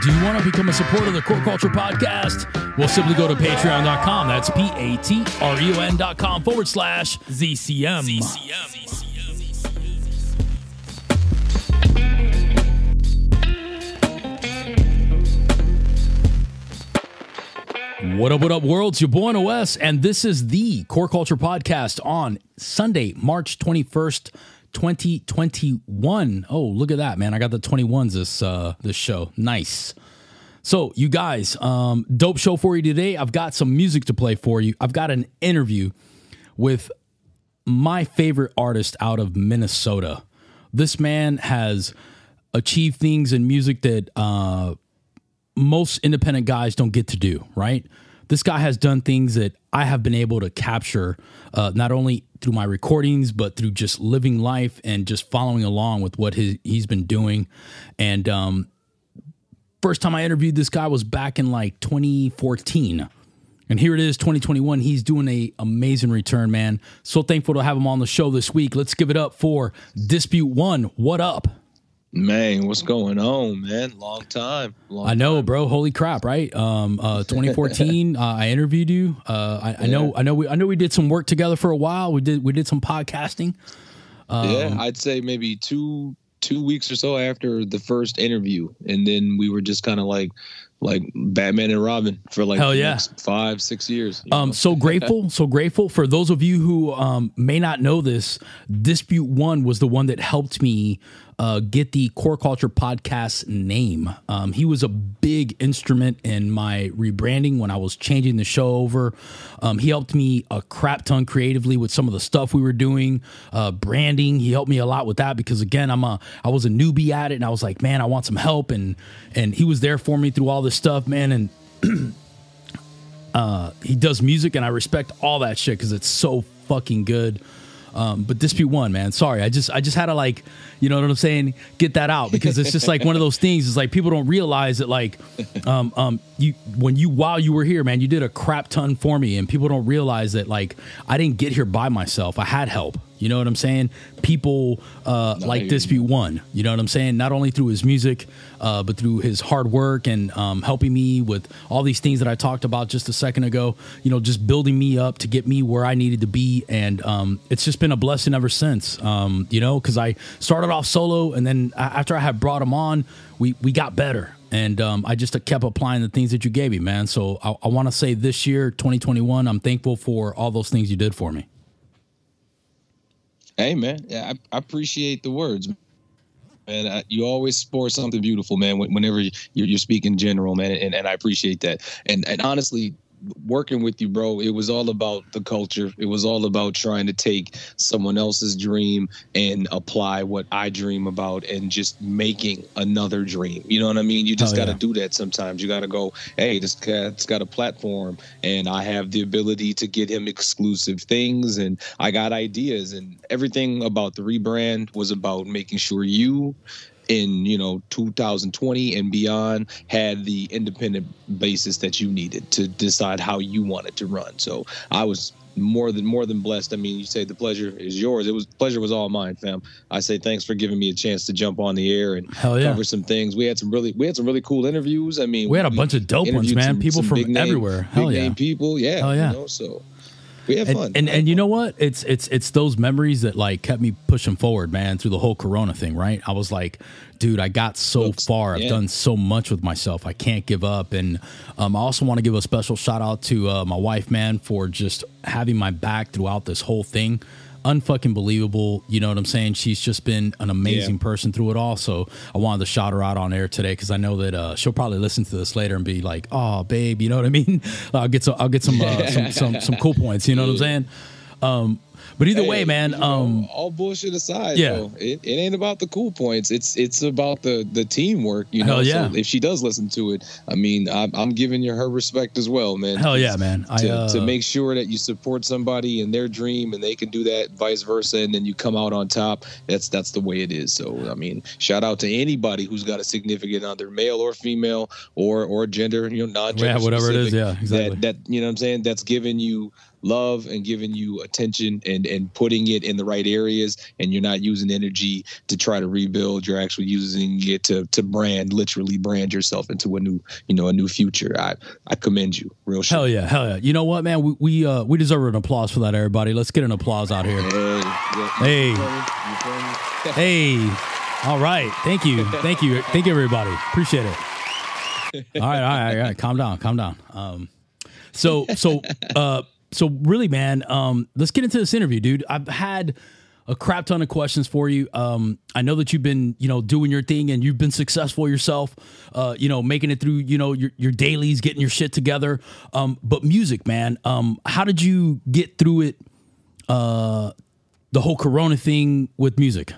Do you want to become a supporter of the Core Culture Podcast? Well, simply go to patreon.com. That's P A T R U N.com forward slash ZCM. What up, what up, world? It's your boy OS, and this is the Core Culture Podcast on Sunday, March 21st, 2021. Oh, look at that, man. I got the 21s this uh this show. Nice. So, you guys, um, dope show for you today. I've got some music to play for you. I've got an interview with my favorite artist out of Minnesota. This man has achieved things in music that uh, most independent guys don't get to do, right? This guy has done things that I have been able to capture uh, not only through my recordings, but through just living life and just following along with what his, he's been doing. And um, first time I interviewed this guy was back in like 2014. And here it is, 2021. He's doing a amazing return, man. So thankful to have him on the show this week. Let's give it up for Dispute One. What up? Man, what's going on, man? Long time. Long I know, time. bro. Holy crap, right? Um, uh, 2014. uh, I interviewed you. Uh, I, I know, I know, we, I know, we did some work together for a while. We did, we did some podcasting. Um, yeah, I'd say maybe two two weeks or so after the first interview, and then we were just kind of like like Batman and Robin for like Hell yeah. five six years. Um, know? so grateful, so grateful for those of you who um, may not know this. Dispute One was the one that helped me uh, get the Core Culture Podcast name. Um, he was a big instrument in my rebranding when I was changing the show over. Um, he helped me a crap ton creatively with some of the stuff we were doing, uh, branding. He helped me a lot with that because again, I'm a I was a newbie at it, and I was like, man, I want some help, and and he was there for me through all this stuff, man, and he does music and I respect all that shit because it's so fucking good. Um, but dispute one, man. Sorry, I just I just had to like, you know what I'm saying, get that out because it's just like one of those things. It's like people don't realize that like, um, um, you when you while you were here, man, you did a crap ton for me, and people don't realize that like I didn't get here by myself. I had help. You know what I'm saying? People uh, like you- Dispute One. You know what I'm saying? Not only through his music, uh, but through his hard work and um, helping me with all these things that I talked about just a second ago. You know, just building me up to get me where I needed to be, and um, it's just been a blessing ever since. Um, you know, because I started off solo, and then after I had brought him on, we we got better. And um, I just kept applying the things that you gave me, man. So I, I want to say this year, 2021, I'm thankful for all those things you did for me. Hey, man, yeah, I, I appreciate the words. Man, I, you always sport something beautiful, man. Whenever you're, you're speaking general, man, and, and I appreciate that. And and honestly, working with you, bro, it was all about the culture. It was all about trying to take someone else's dream and apply what I dream about, and just making another dream. You know what I mean? You just Hell got to yeah. do that sometimes. You got to go, hey, this cat's got a platform, and I have the ability to get him exclusive things, and I got ideas, and everything about the rebrand was about making sure you in you know 2020 and beyond had the independent basis that you needed to decide how you wanted to run so i was more than more than blessed i mean you say the pleasure is yours it was pleasure was all mine fam i say thanks for giving me a chance to jump on the air and yeah. cover some things we had some really we had some really cool interviews i mean We had a bunch of dope ones, man. some- People some from name- everywhere. Hell big yeah. name people yeah Hell yeah. you know, so we had and, fun and and you know what? It's it's it's those memories that like kept me pushing forward, man, through the whole Corona thing. Right? I was like, dude, I got so Looks- far. I've yeah. done so much with myself. I can't give up. And um, I also want to give a special shout out to uh, my wife, man, for just having my back throughout this whole thing. Unfucking believable. You know what I'm saying? She's just been an amazing Yeah. person through it all. So I wanted to shout her out on air today because I know that uh, she'll probably listen to this later and be like, "Oh, babe," you know what I mean? I'll get some. I'll get some uh, some, some some cool points. You know what I'm saying? Um, but either way, man. you know, Um, all bullshit aside, yeah. though, it, it ain't about the cool points. It's it's about the the teamwork. You know, Hell yeah. so if she does listen to it, I mean, I'm, I'm giving you her respect as well, man. hell yeah, man. I To, uh, to make sure that you support somebody in their dream and they can do that, vice versa, and then you come out on top. That's that's the way it is. So I mean, shout out to anybody who's got a significant other, male or female, or or gender, you know, non-gender, Yeah, whatever it is, yeah, exactly. That that you know what I'm saying. That's giving you love and giving you attention and and putting it in the right areas and you're not using energy to try to rebuild you're actually using it to to brand literally brand yourself into a new you know a new future. I i commend you. Real shit. hell yeah hell yeah. You know what man? We we, uh, we deserve an applause for that everybody. Let's get an applause out here. Hey hey. Hey. All right. Thank you. Thank you. Thank you everybody. Appreciate it. All right all right all right. Calm down calm down. Um so so uh so really, man, um, let's get into this interview, dude. I've had a crap ton of questions for you. Um, I know that you've been, you know, doing your thing and you've been successful yourself, uh, you know, making it through, you know, your, your dailies, getting your shit together. Um, but music, man, um, how did you get through it? Uh, the whole Corona thing with music.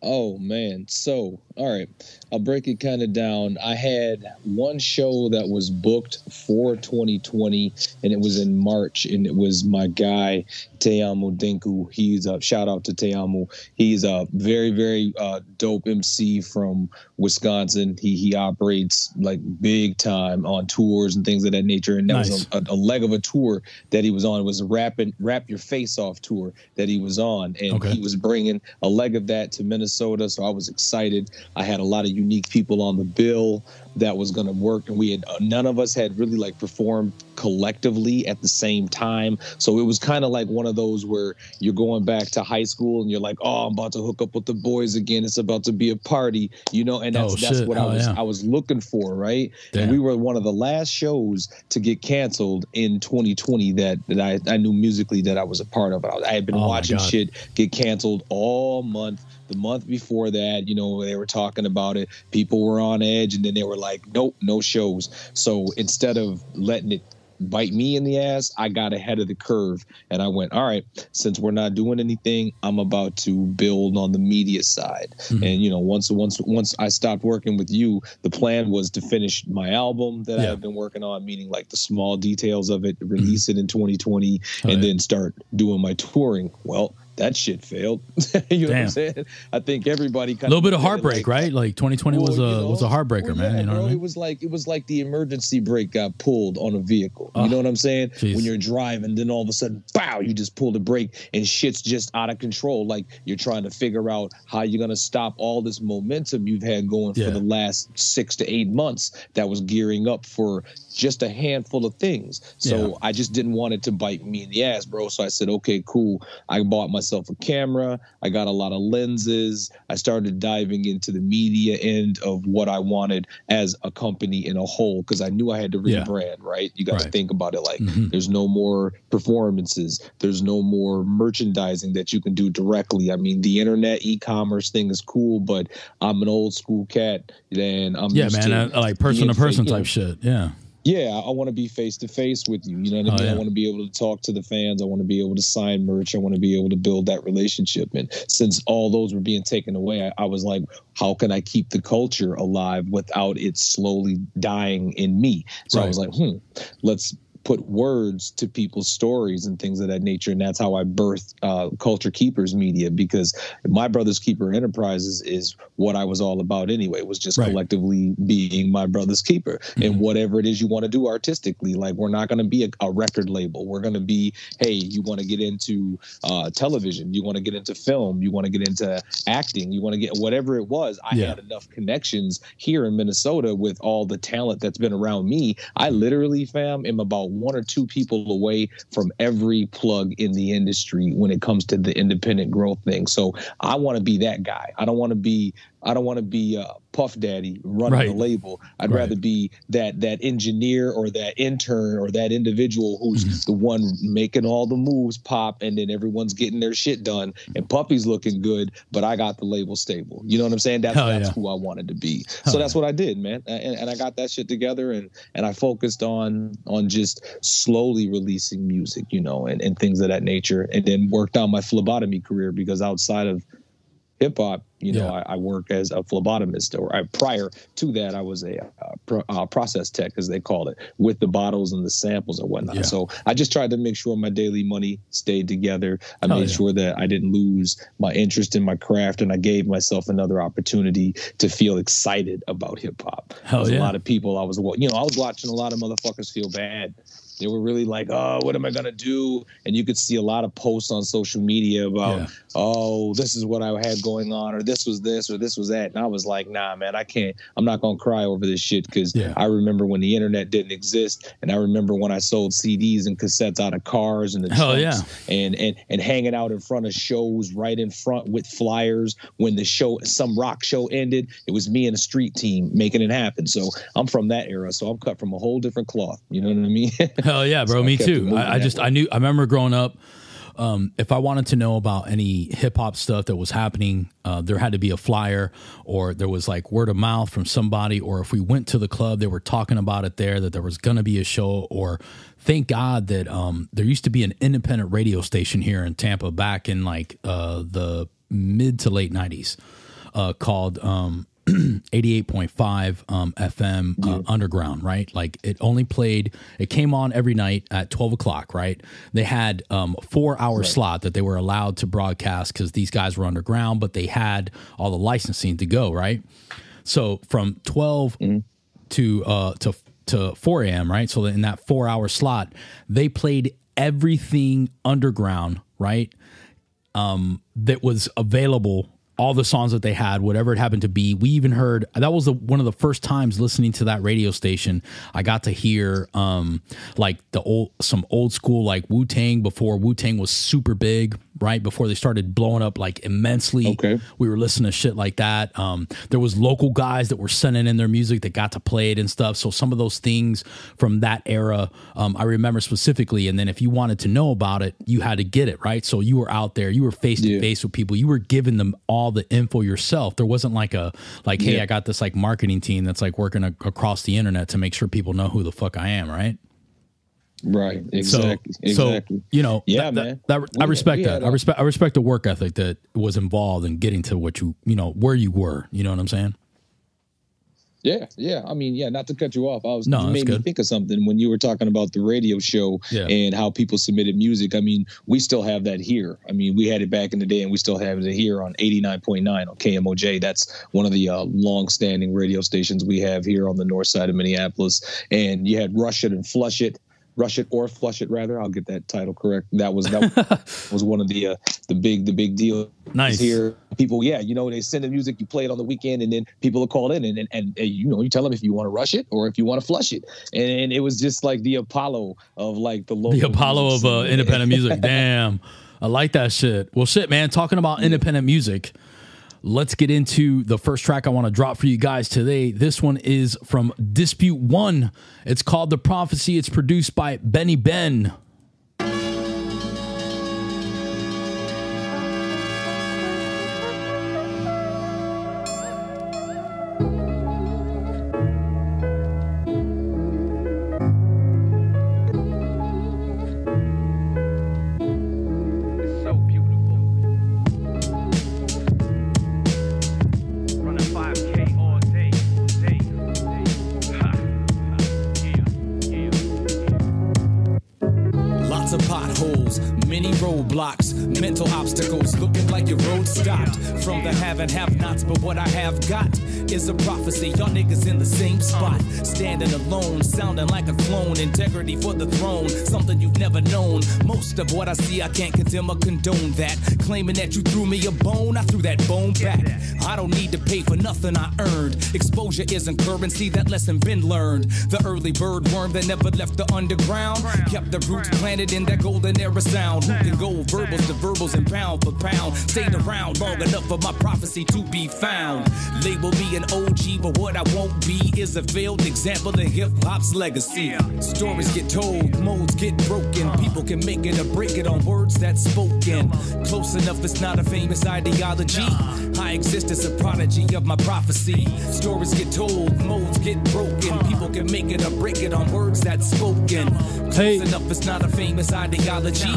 Oh man. So, all right. I'll break it kind of down. I had one show that was booked for 2020 and it was in March and it was my guy Teamu Dinku. He's a shout out to Teamu. He's a very very uh, dope MC from Wisconsin. He he operates like big time on tours and things of that nature. And that nice. was a, a, leg of a tour that he was on. It was a rapping rap your face off tour that he was on, and okay. he was bringing a leg of that to Minnesota. So I was excited. I had a lot of unique people on the bill that was going to work and we had uh, none of us had really like performed collectively at the same time. So it was kind of like one of those where you're going back to high school and you're like oh i'm about to hook up with the boys again. It's about to be a party you know and that's oh, that's what oh, i was yeah. i was looking for right? Damn. and we were one of the last shows to get canceled in 2020 that that i, I knew musically that i was a part of. I, I had been oh, watching shit get canceled all month the month before that, you know, they were talking about it. People were on edge, and then they were like, "Nope, no shows." So instead of letting it bite me in the ass, I got ahead of the curve and I went, all right, since we're not doing anything, I'm about to build on the media side. Mm-hmm. And you know, once once once I stopped working with you, the plan was to finish my album that yeah. I've been working on, meaning like the small details of it, release mm-hmm. it in 2020, oh, and yeah. then start doing my touring. Well, that shit failed. you know Damn. what I'm saying? I think everybody kind of. a little bit of heartbreak, like, right? Like 2020 well, was a you know, was a heartbreaker, well, yeah, man. You know bro, I mean? It was like it was like the emergency brake got pulled on a vehicle. you ah, know what I'm saying? Geez. When you're driving, then all of a sudden, bow, you just pull the brake and shit's just out of control. Like you're trying to figure out how you're gonna stop all this momentum you've had going yeah. for the last six to eight months that was gearing up for just a handful of things. So yeah. I just didn't want it to bite me in the ass, bro. So I said, okay, cool. I bought myself a camera. I got a lot of lenses. I started diving into the media end of what I wanted as a company in a whole because I knew I had to rebrand, yeah. right? You got right. to think about it like mm-hmm. there's no more performances, there's no more merchandising that you can do directly. I mean, the internet e commerce thing is cool, but I'm an old school cat and I'm yeah, man, I, like person to person type shit. Yeah yeah, I, want to be face to face with you. You know what I oh, mean? Yeah. I want to be able to talk to the fans. I want to be able to sign merch. I want to be able to build that relationship. And since all those were being taken away, I, I was like, how can I keep the culture alive without it slowly dying in me? So right. I was like, hmm, let's put words to people's stories and things of that nature. And that's how I birthed uh, Culture Keepers Media because my brother's keeper enterprises is what I was all about anyway. It was just right. collectively being my brother's keeper mm-hmm. and whatever it is you want to do artistically. Like we're not going to be a, a, record label. We're going to be, hey, you want to get into uh, television, you want to get into film, you want to get into acting, you want to get whatever it was. I yeah. had enough connections here in Minnesota with all the talent that's been around me. I literally, fam, am about one or two people away from every plug in the industry when it comes to the independent growth thing. So I want to be that guy. I don't want to be I don't want to be uh, Puff Daddy running right. the label. I'd right. rather be that that engineer or that intern or that individual who's mm-hmm. the one making all the moves pop, and then everyone's getting their shit done. And Puffy's looking good, but I got the label stable. You know what I'm saying? That's that's yeah. who I wanted to be. Hell so that's yeah. what I did, man. And, and I got that shit together, and and I focused on on just slowly releasing music, you know, and and ththings of that nature, and then worked on my phlebotomy career because outside of hip hop, you know, yeah. I, I, work as a phlebotomist, or I, prior to that, I was a, a, pro, a, process tech, as they called it, with the bottles and the samples and whatnot. Yeah. So I just tried to make sure my daily money stayed together. I made yeah. sure that I didn't lose my interest in my craft, and I gave myself another opportunity to feel excited about hip hop. A lot of people, I was, you know, I was watching a lot of motherfuckers feel bad They were really like, oh, what am I gonna do? And you could see a lot of posts on social media about, Yeah. oh, this is what I had going on, or this was this, or this was that. And I was like, nah, man, I can't. I'm not gonna cry over this shit because Yeah. I remember when the internet didn't exist, and I remember when I sold CDs and cassettes out of cars and the Hell trunks and and and hanging out in front of shows right in front with flyers when the show some rock show ended it was me and a street team making it happen so i'm from that era so i'm cut from a whole different cloth you know what i mean Hell yeah, bro. So me too. I, I just way. I knew I remember growing up. Um, if I wanted to know about any hip hop stuff that was happening, uh, there had to be a flyer, or there was like word of mouth from somebody, or if we went to the club, they were talking about it there that there was gonna be a show. Or thank God that um, there used to be an independent radio station here in Tampa back in like uh, the mid to late nineties uh, called um, 88.5 um, FM uh, underground, right? Like it only played, it came on every night at 12 o'clock, right? They had um, a four hour slot that they were allowed to broadcast because these guys were underground, but they had all the licensing to go, right? So from 12 to uh to to 4 a.m. right? So in that four hour slot, they played everything underground, right? Um, that was available all the songs that they had whatever it happened to be we even heard that was the, one of the first times listening to that radio station i got to hear um like the old some old school like wu-tang before wu-tang was super big right? Before they started blowing up like immensely. Okay. we were listening to shit like that. Um there was local guys that were sending in their music that got to play it and stuff. So some of those things from that era um i remember specifically. And then if you wanted to know about it you had to get it right? So you were out there you were face to face with people. You were giving them all the info yourself. There wasn't like a like hey Yeah. i got this like marketing team that's like working a- across the internet to make sure people know who the fuck i am right? Right. So exactly. so exactly. you know Yeah, that, that- man. that- i respect that. i respect i respect the work ethic that was involved in getting to what you you know where you were. You know what i'm saying Yeah, yeah. I mean, yeah. Not to cut you off, I was No, you made me think of something when you were talking about the radio show Yeah. and how people submitted music. I mean, we still have that here. I mean, we had it back in the day, and we still have it here on eighty nine point nine on KMOJ. That's one of the uh, long standing radio stations we have here on the north side of Minneapolis. And you had Rush It and Flush It. Rush it or flush it, rather. I'll get that title correct. That was that was one of the uh, the big the big deal Nice. here. People, yeah, you know, they send the music, you play it on the weekend, and then people will call in and, and, and, you know, you tell them if you want to rush it or if you want to flush it. And it was just like the Apollo of like the local the Apollo of uh, independent music. Damn, I like that shit. Well, shit, man. Talking about independent music, let's get into the first track I want to drop for you guys today. This one is from Dispute One. It's called The Prophecy. It's produced by Benny Ben. Roadblocks, mental obstacles, looking your road stopped. From the have and have nots, but what I have got is a prophecy. Y'all niggas in the same spot, standing alone, sounding like a clone. Integrity for the throne, something you've never known. Most of what I see, I can't condemn or condone that. Claiming that you threw me a bone, I threw that bone back. I don't need to pay for nothing I earned. Exposure isn't currency, that lesson been learned. The early bird worm that never left the underground, kept the roots planted in that golden era sound. Who can go verbals to verbals and pound for pound? Stayed around long enough for my prophecy to be found. Label me an OG, but what I won't be is a failed example of hip hop's legacy. Stories get told, modes get broken. People can make it or break it on words that's spoken. Close enough, it's not a famous ideology. I exist as a prodigy of my prophecy. Stories get told, modes get broken. People can make it or break it on words that's spoken. Close Hey. enough, it's not a famous ideology.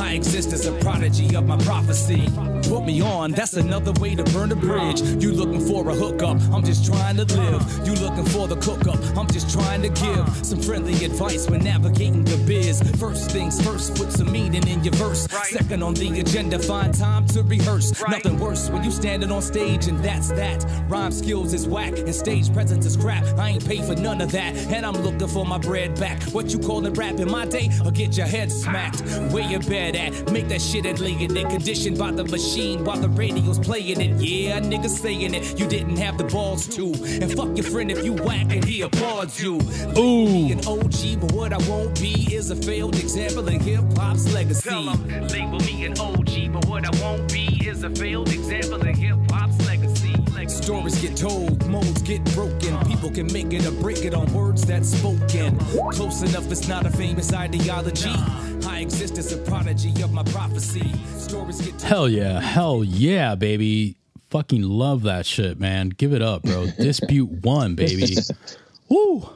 I exist as a prodigy of my prophecy. Put me on, that's another way to burn a bridge. You looking for a hookup, I'm just trying to live. You looking for the cook up, I'm just trying to give some friendly advice when navigating the biz. First things first, put some meaning in your verse. Second on the agenda, find time to rehearse. Nothing worse when you standing on stage and that's that. Rhyme skills is whack and stage presence is crap. I ain't paid for none of that, and I'm looking for my bread back. What you callin' rap in my day, or get your head smacked? Where you bed at? Make that shit and laying it. Conditioned by the machine while the radio's playing it. Yeah, niggas saying it. You didn't have the balls to. And fuck your friend if you whack and he applauds you. Ooh. An OG, but what I won't be is a failed example of hip hop's legacy. Tell label me an OG, but what I won't be is a failed example of hip hop's legacy. Legacy. Stories get told, molds get broken. People can make it or break it on words that's spoken. Close enough, it's not a famous ideology. I exist as a prodigy of my prophecy. Stories get told. Hell yeah. Hell yeah, baby. Fucking love that shit, man. Give it up, bro. Dispute one, baby. Woo.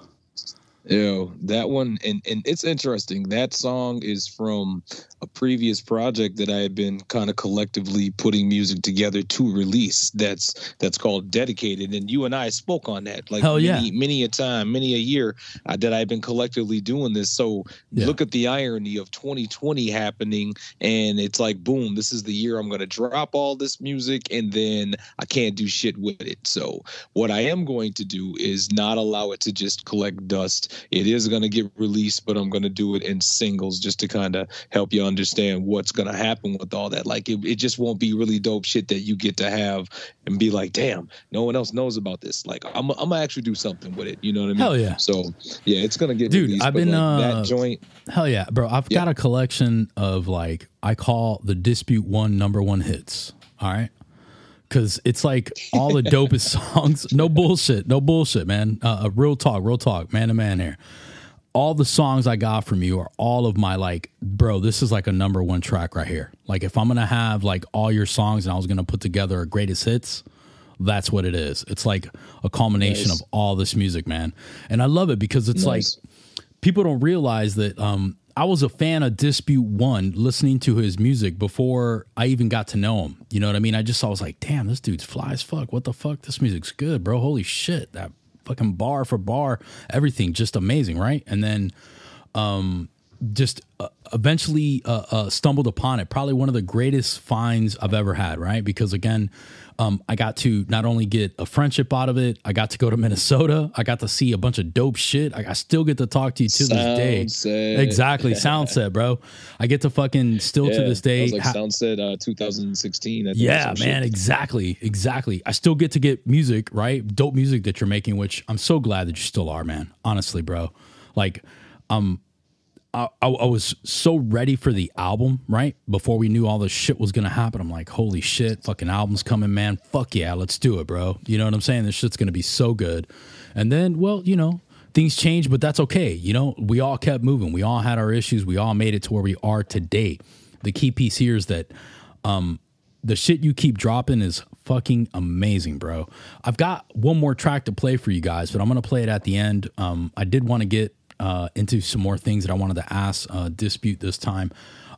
Yo, that one, and and it's interesting. That song is from a previous project that I had been kind of collectively putting music together to release. That's that's called Dedicated, and you and I spoke on that like Hell yeah. many many a time, many a year uh, that I've been collectively doing this. So Yeah. look at the irony of 2020 happening, and it's like boom, this is the year I'm going to drop all this music, and then I can't do shit with it. So what I am going to do is not allow it to just collect dust. It is going to get released, but I'm going to do it in singles just to kind of help you understand what's going to happen with all that. Like it, it just won't be really dope shit that you get to have and be like, damn, no one else knows about this. Like I'm, I'm gonna actually do something with it. You know what I mean? Hell yeah. So yeah, it's gonna get Dude, released. I've been, like, uh, that joint. Hell yeah, bro. I've got a collection of like I call the dispute one number one hits. All right. Cause it's like all the dopest songs. No bullshit. No bullshit, man. Uh, uh, real talk, real talk, man to man here. All the songs I got from you are all of my like, bro, this is like a number one track right here. Like if I'm gonna have like all your songs and I was gonna put together a greatest hits, that's what it is. It's like a culmination Nice. of all this music, man. And I love it because it's Nice. like people don't realize that um, I was a fan of Dispute One, listening to his music before I even got to know him. You know what I mean? I just I was like, damn, this dude's fly as fuck. What the fuck? This music's good, bro. Holy shit, that fucking bar for bar, everything just amazing, right? And then um just uh, eventually uh, uh, stumbled upon it. Probably one of the greatest finds I've ever had, right? Because again, um, I got to not only get a friendship out of it, I got to go to Minnesota. I got to see a bunch of dope shit. I, I still get to talk to you to this day. Soundset. Exactly, Soundset, bro. I get to fucking still to this day. was like ha- Soundset uh, 2016. I think, yeah, some shit. man, exactly, exactly. I still get to get music, right? Dope music that you're making, which I'm so glad that you still are, man. Honestly, bro. Like, um, I, I, was so ready for the album, right? Before we knew all this shit was gonna happen. I'm like, holy shit, fucking album's coming, man. Fuck yeah, let's do it, bro. You know what I'm saying? This shit's gonna be so good. And then, well, you know, things changed, but that's okay. You know, we all kept moving. We all had our issues. We all made it to where we are today. The key piece here is that the shit you keep dropping is fucking amazing, bro. I've got one more track to play for you guys, but I'm gonna play it at the end. Um, I did want to get uh, into some more things that I wanted to ask uh, dispute this time.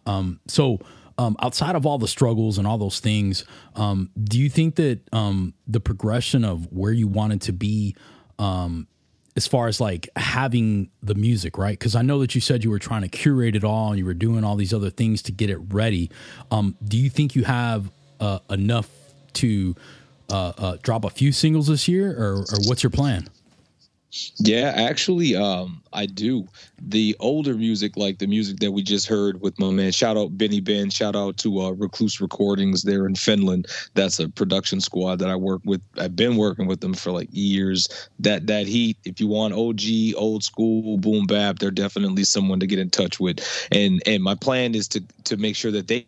Um, so um, outside of all the struggles and all those things, um, do you think that um, the progression of where you wanted to be um, as far as like having the music, right? Because I know that you said you were trying to curate it all and you were doing all these other things to get it ready. Um, do you think you have uh, enough to uh, uh, drop a few singles this year, or, or what's your plan? Yeah, actually, um, I do. The older music, like the music that we just heard with my man, shout out Benny Ben, shout out to uh, Recluse Recordings there in Finland. That's a production squad that I work with. I've been working with them for like years. That that heat, if you want OG, old school, boom bap, they're definitely someone to get in touch with. And and my plan is to to make sure that they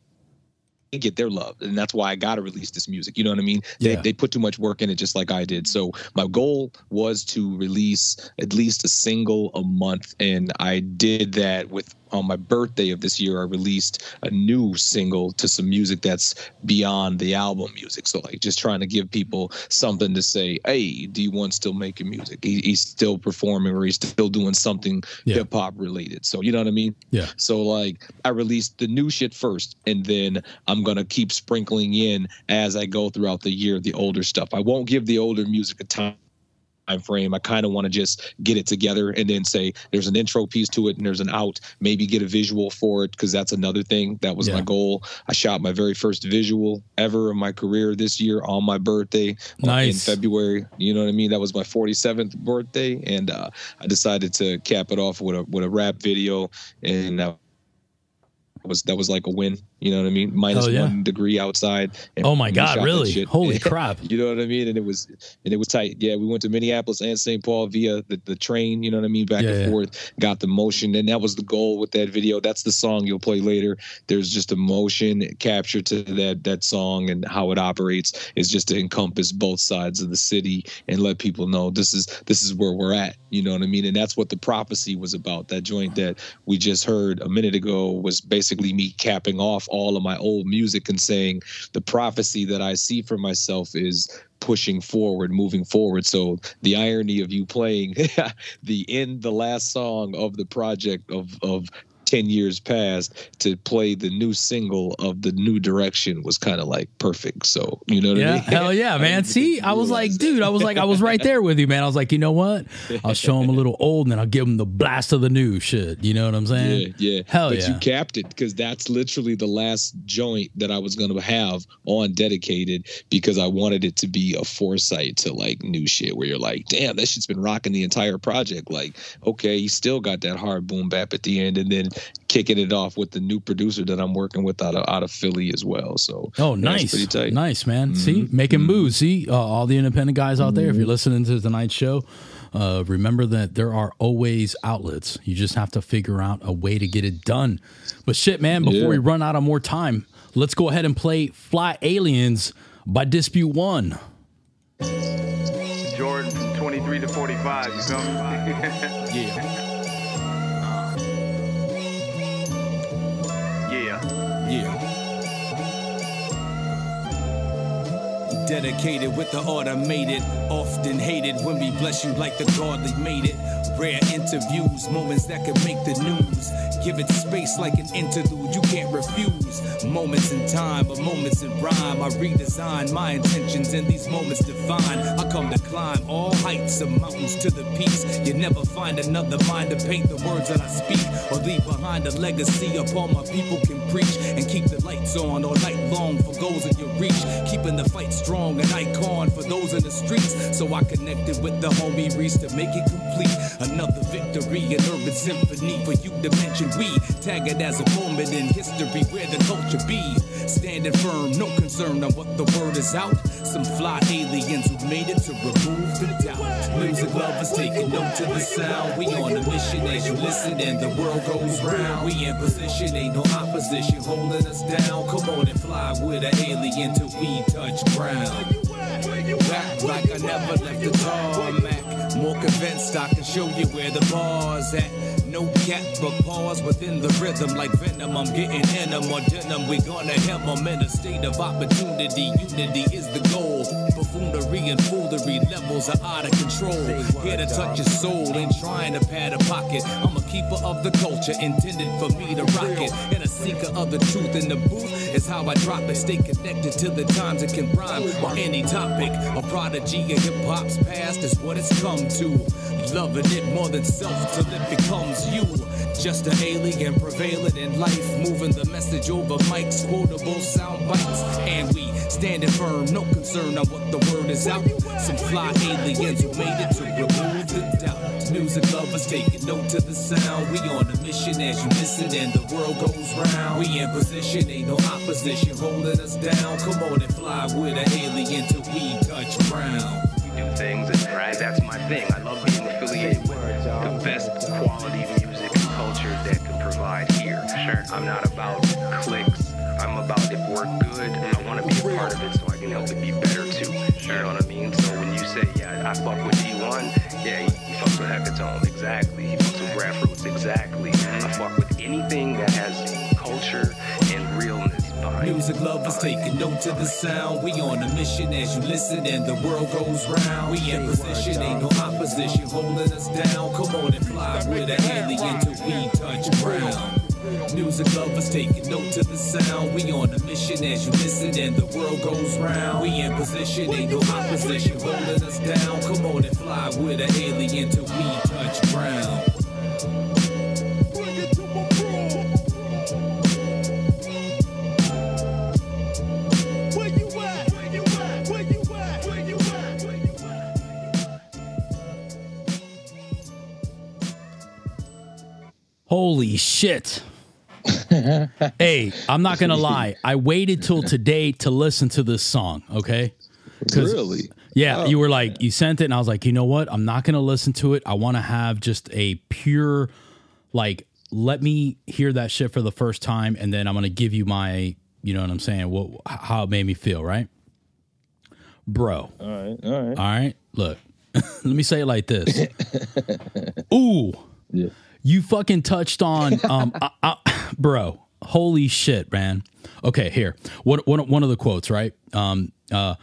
get their love and that's why i gotta release this music you know what i mean they, Yeah. they put too much work in it just like i did so my goal was to release at least a single a month and i did that with on my birthday of this year, I released a new single to some music that's beyond the album music. So like just trying to give people something to say, hey, D1 still making music. He, he's still performing or he's still doing something Yeah. hip hop related. So you know what I mean? Yeah. So like I released the new shit first, and then I'm gonna keep sprinkling in as I go throughout the year the older stuff. I won't give the older music a time time frame. I kind of want to just get it together and then say there's an intro piece to it and there's an out. Maybe get a visual for it because that's another thing. That was Yeah. my goal. I shot my very first visual ever in my career this year on my birthday uh, in February. You know what I mean? That was my 47th birthday, and uh, I decided to cap it off with a with a rap video, and that was that was like a win. You know what I mean? Minus yeah. one degree outside. Oh my God, really? Holy crap. You know what I mean? And it was and it was tight. Yeah, we went to Minneapolis and St. Paul via the, the train, you know what I mean, back Yeah, and yeah. forth, got the motion. And that was the goal with that video. That's the song you'll play later. There's just a motion capture to that that song and how it operates is just to encompass both sides of the city and let people know this is this is where we're at. You know what I mean? And that's what the prophecy was about. That joint that we just heard a minute ago was basically me capping off all of my old music and saying the prophecy that I see for myself is pushing forward, moving forward. So the irony of you playing the end, the last song of the project of of 10 years past to play the new single of the new direction was kind of like perfect. So, you know what I mean? hell yeah, man. didn't See, I was like, dude, I was like, I was right there with you, man. I was like, you know what? I'll show him a little old, and then I'll give him the blast of the new shit. You know what I'm Yeah, saying? yeah. Hell but yeah. you capped it because that's literally the last joint that I was gonna have on dedicated because I wanted it to be a foresight to like new shit where you're like, damn, that shit's been rocking the entire project. Like, okay, you still got that hard boom bap at the end, and then kicking it off with the new producer that I'm working with out of out of Philly as well. So Oh, yeah, nice, pretty tight. nice, man. See, making moves. See, uh, all the independent guys out there. If you're listening to tonight's show, uh, remember that there are always outlets. You just have to figure out a way to get it done. But shit, man, before Yeah. we run out of more time, let's go ahead and play "Fly Aliens" by Dispute One. Jordan from 23 to 45, you feel me? Yeah, yeah. Dedicated with the automated, often hated when we bless you like the godly made it. Rare interviews, moments that could make the news. Give it space like an interlude, you can't refuse. Moments in time, but moments in rhyme. I redesign my intentions, and these moments define. I come to climb all heights of mountains to the peaks. You never find another mind to paint the words that I speak, or leave behind a legacy upon my people can preach and keep the lights on all night long for goals in your reach. Keeping the fight strong, an icon for those in the streets. So I connected with the homie Reese to make it complete. Another victory, an urban symphony for you to mention. We tag it as a moment in history where the culture be. Standing firm, no concern on what the word is out. Some fly aliens who made it to remove the doubt. Music lovers taking note to the sound. We on a mission as you listen and the world goes round. We in position, ain't no opposition holding us down. Come on and fly with an alien till we touch ground. Back like I never left the tarmac. More convinced I can show you where the bar's at. No cap, but pause within the rhythm like venom. I'm getting in 'em or denim. We gonna hem 'em in a state of opportunity. Unity is the goal. Buffoonery and foolery levels are out of control. Here to touch your soul and trying to pad a pocket. I'm a keeper of the culture, intended for me to rock it. And a seeker of the truth in the booth is how I drop it. Stay connected to the times it can rhyme on any topic. A prodigy of hip hop's past is what it's come to. Loving it more than self till it becomes you. Just an alien prevailing in life, moving the message over mics, quotable sound bites. And we standing firm, no concern on what the word is out. Some fly aliens who made it to remove the doubt. Music lovers taking note to the sound. We on a mission as you listen and the world goes round. We in position, ain't no opposition holding us down. Come on and fly with an alien till we touch ground. We do things and right, that's my thing. I love being affiliated with the best quality music and culture that can provide here. Sure. I'm not about clicks. I'm about if we're good, part of it so I can help it be better too. You know what I mean? So when you say, yeah, I fuck with D1, yeah, he, he fucks with Hecatone, exactly. He fucks with Grassroots, exactly. I fuck with anything that has culture and realness behind it. Music lovers taking note to the sound. We on a mission as you listen and the world goes round. We in position, ain't no opposition holding us down. Come on and fly with an alien till we touch ground. Music lovers taking note to the sound. We on a mission as you listen and the world goes round. We in position, ain't no opposition holding us down. Come on and fly with an alien till we touch ground. Holy shit. hey, I'm not gonna lie. I waited till today to listen to this song. Okay. Really? Yeah, Oh, you were like, you sent it, and I was like, you know what? I'm not gonna listen to it. I want to have just a pure, like, let me hear that shit for the first time, and then I'm gonna give you my, you know what I'm saying? What how it made me feel, right, bro? All right. All right. All right, look, let me say it like this. Ooh, Yeah. you fucking touched on, um, I, I, bro. Holy shit, man. Okay, here. One, one, one of the quotes, right? Um, uh,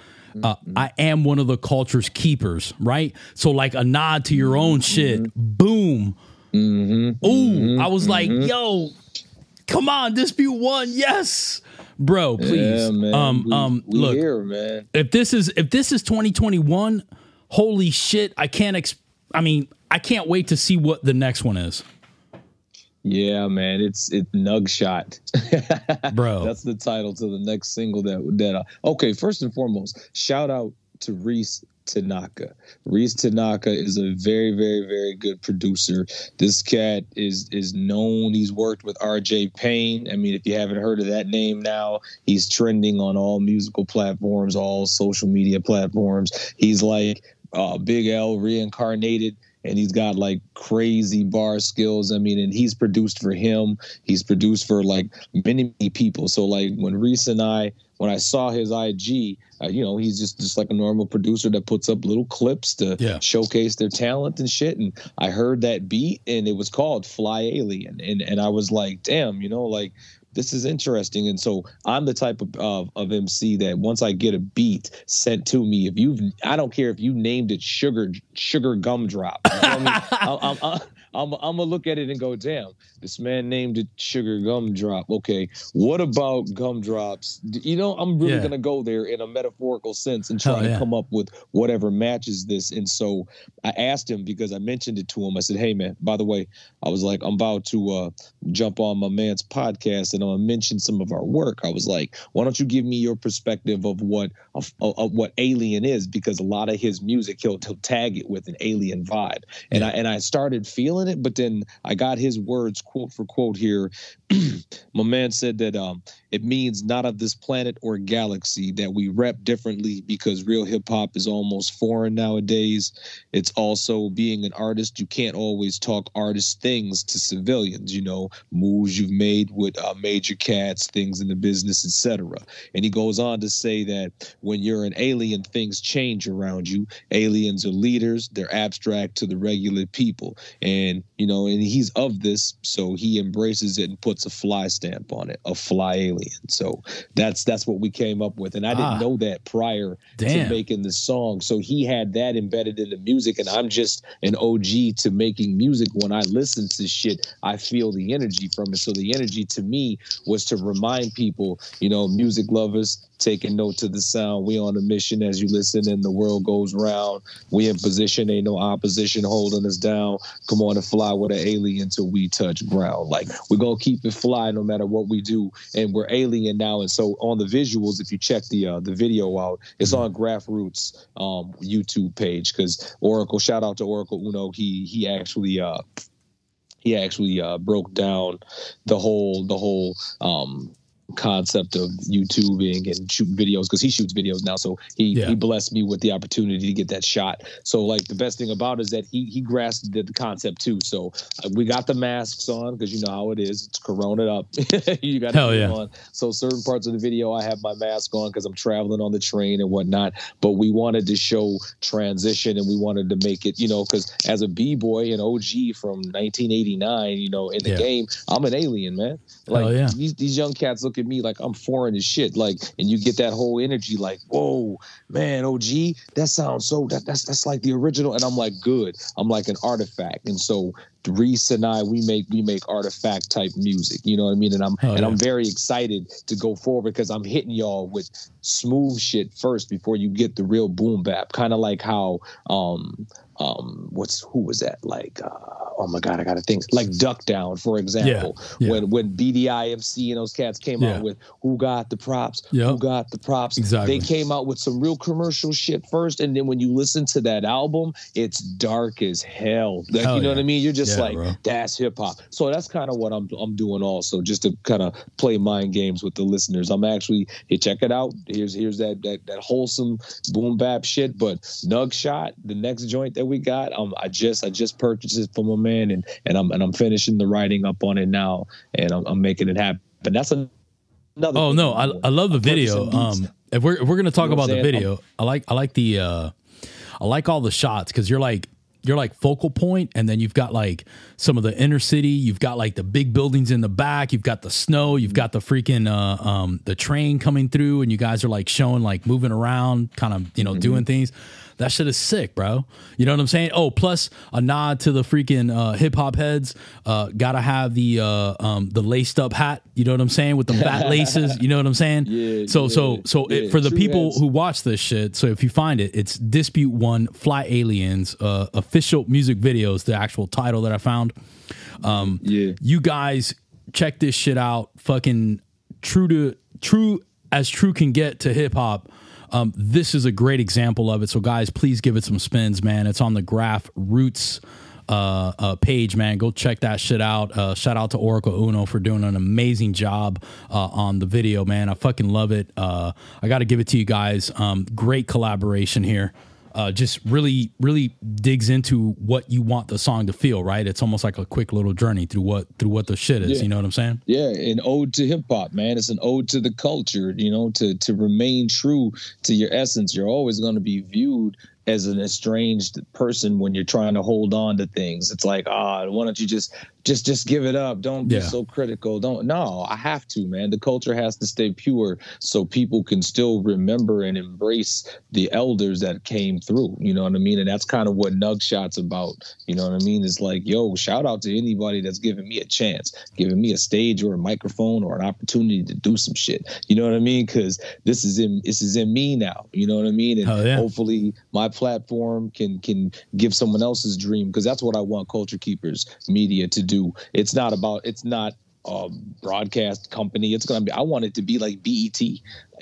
uh, I am one of the culture's keepers, right? So, like a nod to your own shit. Boom. Ooh, I was like, yo, come on, dispute one, yes, bro, please. Yeah, man. Um, we, um, we look, here, man. if this is if this is 2021 holy shit i can't ex- i mean i can't wait to see what the next one is Yeah, man. It's it's Nug Shot. bro That's the title to the next single that that. I, okay, first and foremost, shout out to Reese Tanaka. Reese Tanaka is a very, very, very good producer. This cat is is known. He's worked with R.J. Payne. I mean, if you haven't heard of that name now, he's trending on all musical platforms, all social media platforms. He's like uh, Big L reincarnated. And he's got like crazy bar skills. I mean, and he's produced for him. He's produced for like many, many people. So like when Reese and I, when I saw his IG, uh, you know, he's just just like a normal producer that puts up little clips to Yeah. showcase their talent and shit. And I heard that beat, and it was called Fly Alien, and and I was like, damn, you know, like this is interesting. And so I'm the type of, of of MC that once I get a beat sent to me, if you've, I don't care if you named it Sugar Sugar Gumdrop. You know I mean? I'm, I'm, gonna look at it and go, damn, this man named it Sugar Gumdrop. Okay, what about gumdrops? You know, I'm really Yeah. gonna go there in a metaphorical sense and try Hell to yeah. come up with whatever matches this. And so I asked him because I mentioned it to him. I said, hey man, by the way, I was like, I'm about to uh, jump on my man's podcast and I'm gonna mention some of our work. I was like, why don't you give me your perspective of what of, of, what Alien is? Because a lot of his music he'll, he'll tag it with an alien vibe, and I and I started feeling it, but then I got his words quote for quote here. my man said that um, it means not of this planet or galaxy that we rep differently because real hip hop is almost foreign nowadays. It's also being an artist, you can't always talk artist things to civilians, you know, moves you've made with uh, major cats, things in the business, etc. And he goes on to say that when you're an alien, things change around you. Aliens are leaders, they're abstract to the regular people. And, you know, and he's of this, so he embraces it and puts a fly stamp on it, a fly alien. So that's that's what we came up with. And I didn't Ah. know that prior Damn. to making the song. So he had that embedded in the music, and I'm just an OG to making music. When I listen to shit, I feel the energy from it. So the energy to me was to remind people, you know, music lovers, taking note to the sound. We on a mission as you listen, and the world goes round. We in position, ain't no opposition holding us down. Come on and fly with an alien till we touch ground. Like we're gonna keep it fly no matter what we do, and we're alien now. And so on the visuals, if you check the uh, the video out, it's on Grassroots um, YouTube page because Oracle. Shout out to Oracle Uno. He he actually uh, he actually uh, broke down the whole the whole um, concept of YouTubing and shooting videos because he shoots videos now. So he Yeah. he blessed me with the opportunity to get that shot. So like the best thing about it is that he he grasped the, concept too. So uh, we got the masks on because you know how it is. It's corona up. you got Hell to yeah. on. So certain parts of the video I have my mask on because I'm traveling on the train and whatnot. But we wanted to show transition and we wanted to make it, you know, because as a b boy and OG from 1989, you know, in the Yeah. game, I'm an alien, man. Like yeah. these these young cats look at me like I'm foreign as shit. Like, and you get that whole energy, like, whoa, man, OG, that sounds so that that's that's like the original. And I'm like, good. I'm like an artifact. And so Reese and I, we make we make artifact type music. You know what I mean? And I'm Hell and yeah. I'm very excited to go forward because I'm hitting y'all with smooth shit first before you get the real boom bap. Kind of like how um um what's who was that like uh, oh my god I gotta think like Duck Down for example yeah. when when BDIMC and those cats came Yeah. out with who got the props Yep. who got the props Exactly. they came out with some real commercial shit first and then when you listen to that album it's dark as hell like Hell you know yeah. what I mean you're just Yeah, like bro. that's hip hop so that's kind of what I'm I'm doing also just to kind of play mind games with the listeners I'm actually hey check it out here's here's that that that wholesome boom bap shit but Nug Shot the next joint that we got um I just I just purchased it from a man and and I'm and I'm finishing the writing up on it now and I'm, I'm making it happen But that's another Oh no, I'm I, love the I'm video. Um, if we're if we're gonna talk You know about the I'm video, I like I like the uh, I like all the shots because you're like you're like focal point, and then you've got like some of the inner city. You've got like the big buildings in the back. You've got the snow. You've got the freaking uh, um, the train coming through, and you guys are like showing like moving around, kind of you know doing things. That shit is sick, bro. You know what I'm saying? Oh, plus a nod to the freaking uh, hip hop heads. Uh, gotta have the uh, um, the laced up hat. You know what I'm saying with the fat laces. You know what I'm saying? Yeah, So so yeah, so it, yeah. for the people heads. who watch this shit, so if you find it, it's Dispute One Fly Aliens uh, official music videos. The actual title that I found. Um, yeah You guys check this shit out. Fucking true to true as true can get to hip hop. Um, this is a great example of it. So guys, please give it some spins, man. It's on the Graph Roots uh, uh, page, man. Go check that shit out. Uh, shout out to Oracle Uno for doing an amazing job uh, on the video, man. I fucking love it. Uh, I got to give it to you guys. Um, great collaboration here. Uh, just really, really digs into what you want the song to feel. Right? It's almost like a quick little journey through what through what the shit is. Yeah. You know what I'm saying? Yeah, an ode to hip hop, man. It's an ode to the culture, you know, to to remain true to your essence. You're always going to be viewed as an estranged person when you're trying to hold on to things. It's like, ah, why don't you just just just give it up? Don't be Yeah. so critical. Don't no, I have to, man. The culture has to stay pure so people can still remember and embrace the elders that came through. You know what I mean? And that's kind of what Nug Shot's about. You know what I mean? It's like, yo, shout out to anybody that's giving me a chance, giving me a stage or a microphone or an opportunity to do some shit. You know what I mean? Because this is in this is in me now. You know what I mean? And yeah. hopefully my platform can can give someone else's dream because that's what I want Culture Keepers Media to do. It's not about it's not a broadcast company. It's gonna be I want it to be like BET.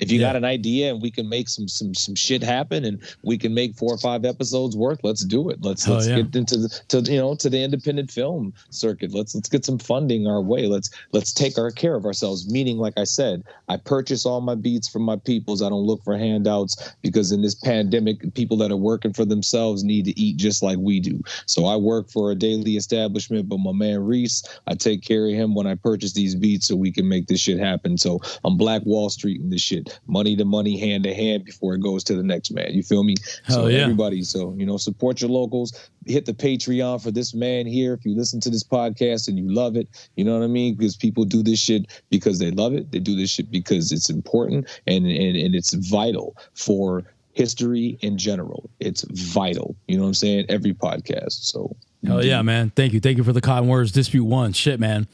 If you Yeah. got an idea and we can make some some some shit happen and we can make four or five episodes worth, let's do it. Let's Hell let's yeah. get into the to you know to the independent film circuit. Let's let's get some funding our way. Let's let's take our care of ourselves. Meaning, like I said, I purchase all my beats from my peoples. I don't look for handouts because in this pandemic, people that are working for themselves need to eat just like we do. So I work for a daily establishment, but my man Reese, I take care of him when I purchase these beats so we can make this shit happen. So I'm Black Wall Street in this shit, money to money, hand to hand before it goes to the next man. You feel me? so Hell yeah. everybody, so you know, support your locals. Hit the Patreon for this man here. If you listen to this podcast and you love it, you know what I mean? Because people do this shit because they love it. They do this shit because it's important and and, and it's vital for history in general. It's vital. You know what I'm saying? Every podcast. So Hell yeah, man. Thank you. Thank you for the kind words. Dispute one. Shit, man.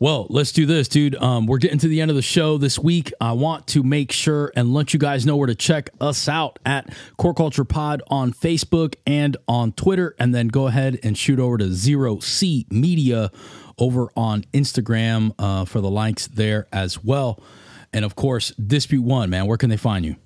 Well, let's do this, dude. Um, we're getting to the end of the show this week. I want to make sure and let you guys know where to check us out at Core Culture Pod on Facebook and on Twitter. And then go ahead and shoot over to Zero C Media over on Instagram uh, for the likes there as well. And of course, Dispute One, man. Where can they find you?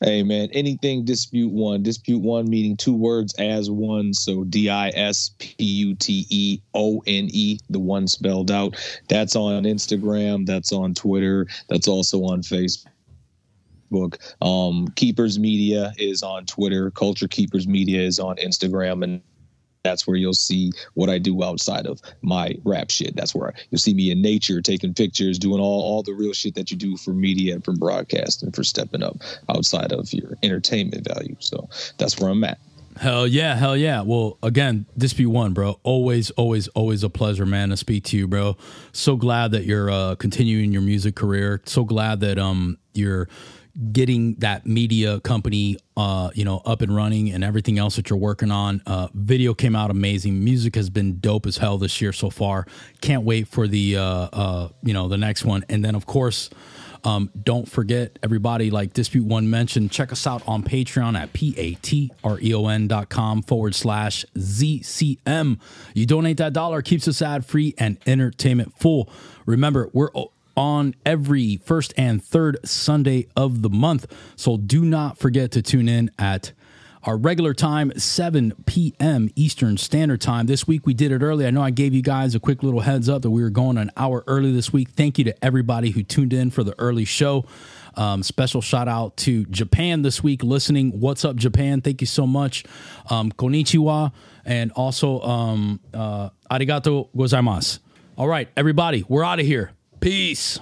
Hey man, anything dispute one. Dispute one meaning two words as one. So D I S P U T E O N E, the one spelled out. That's on Instagram. That's on Twitter. That's also on Facebook. Um, Keepers Media is on Twitter. Culture Keepers Media is on Instagram, and that's where you'll see what I do outside of my rap shit. That's where you'll see me in nature, taking pictures, doing all, all the real shit that you do for media and for broadcast and for stepping up outside of your entertainment value. So that's where I'm at. Hell yeah, hell yeah. Well, again, Dispute One, bro. Always, always, always a pleasure, man, to speak to you, bro. So glad that you're uh, continuing your music career. So glad that um you're getting that media company uh you know up and running and everything else that you're working on. Uh video came out amazing. Music has been dope as hell this year so far. Can't wait for the uh uh you know the next one. And then of course um, don't forget everybody like dispute one mentioned check us out on patreon at p-a-t-r-e-o-n dot com forward slash z-c-m you donate that dollar keeps us ad free and entertainment full. Remember we're on every first and third Sunday of the month. So do not forget to tune in at our regular time, 7 p.m. Eastern Standard Time. This week we did it early. I know I gave you guys a quick little heads up that we were going an hour early this week. Thank you to everybody who tuned in for the early show. Um, special shout out to Japan this week listening. What's up, Japan? Thank you so much. Um, konnichiwa. And also, um, uh, arigato gozaimasu. All right, everybody, we're out of here. Peace.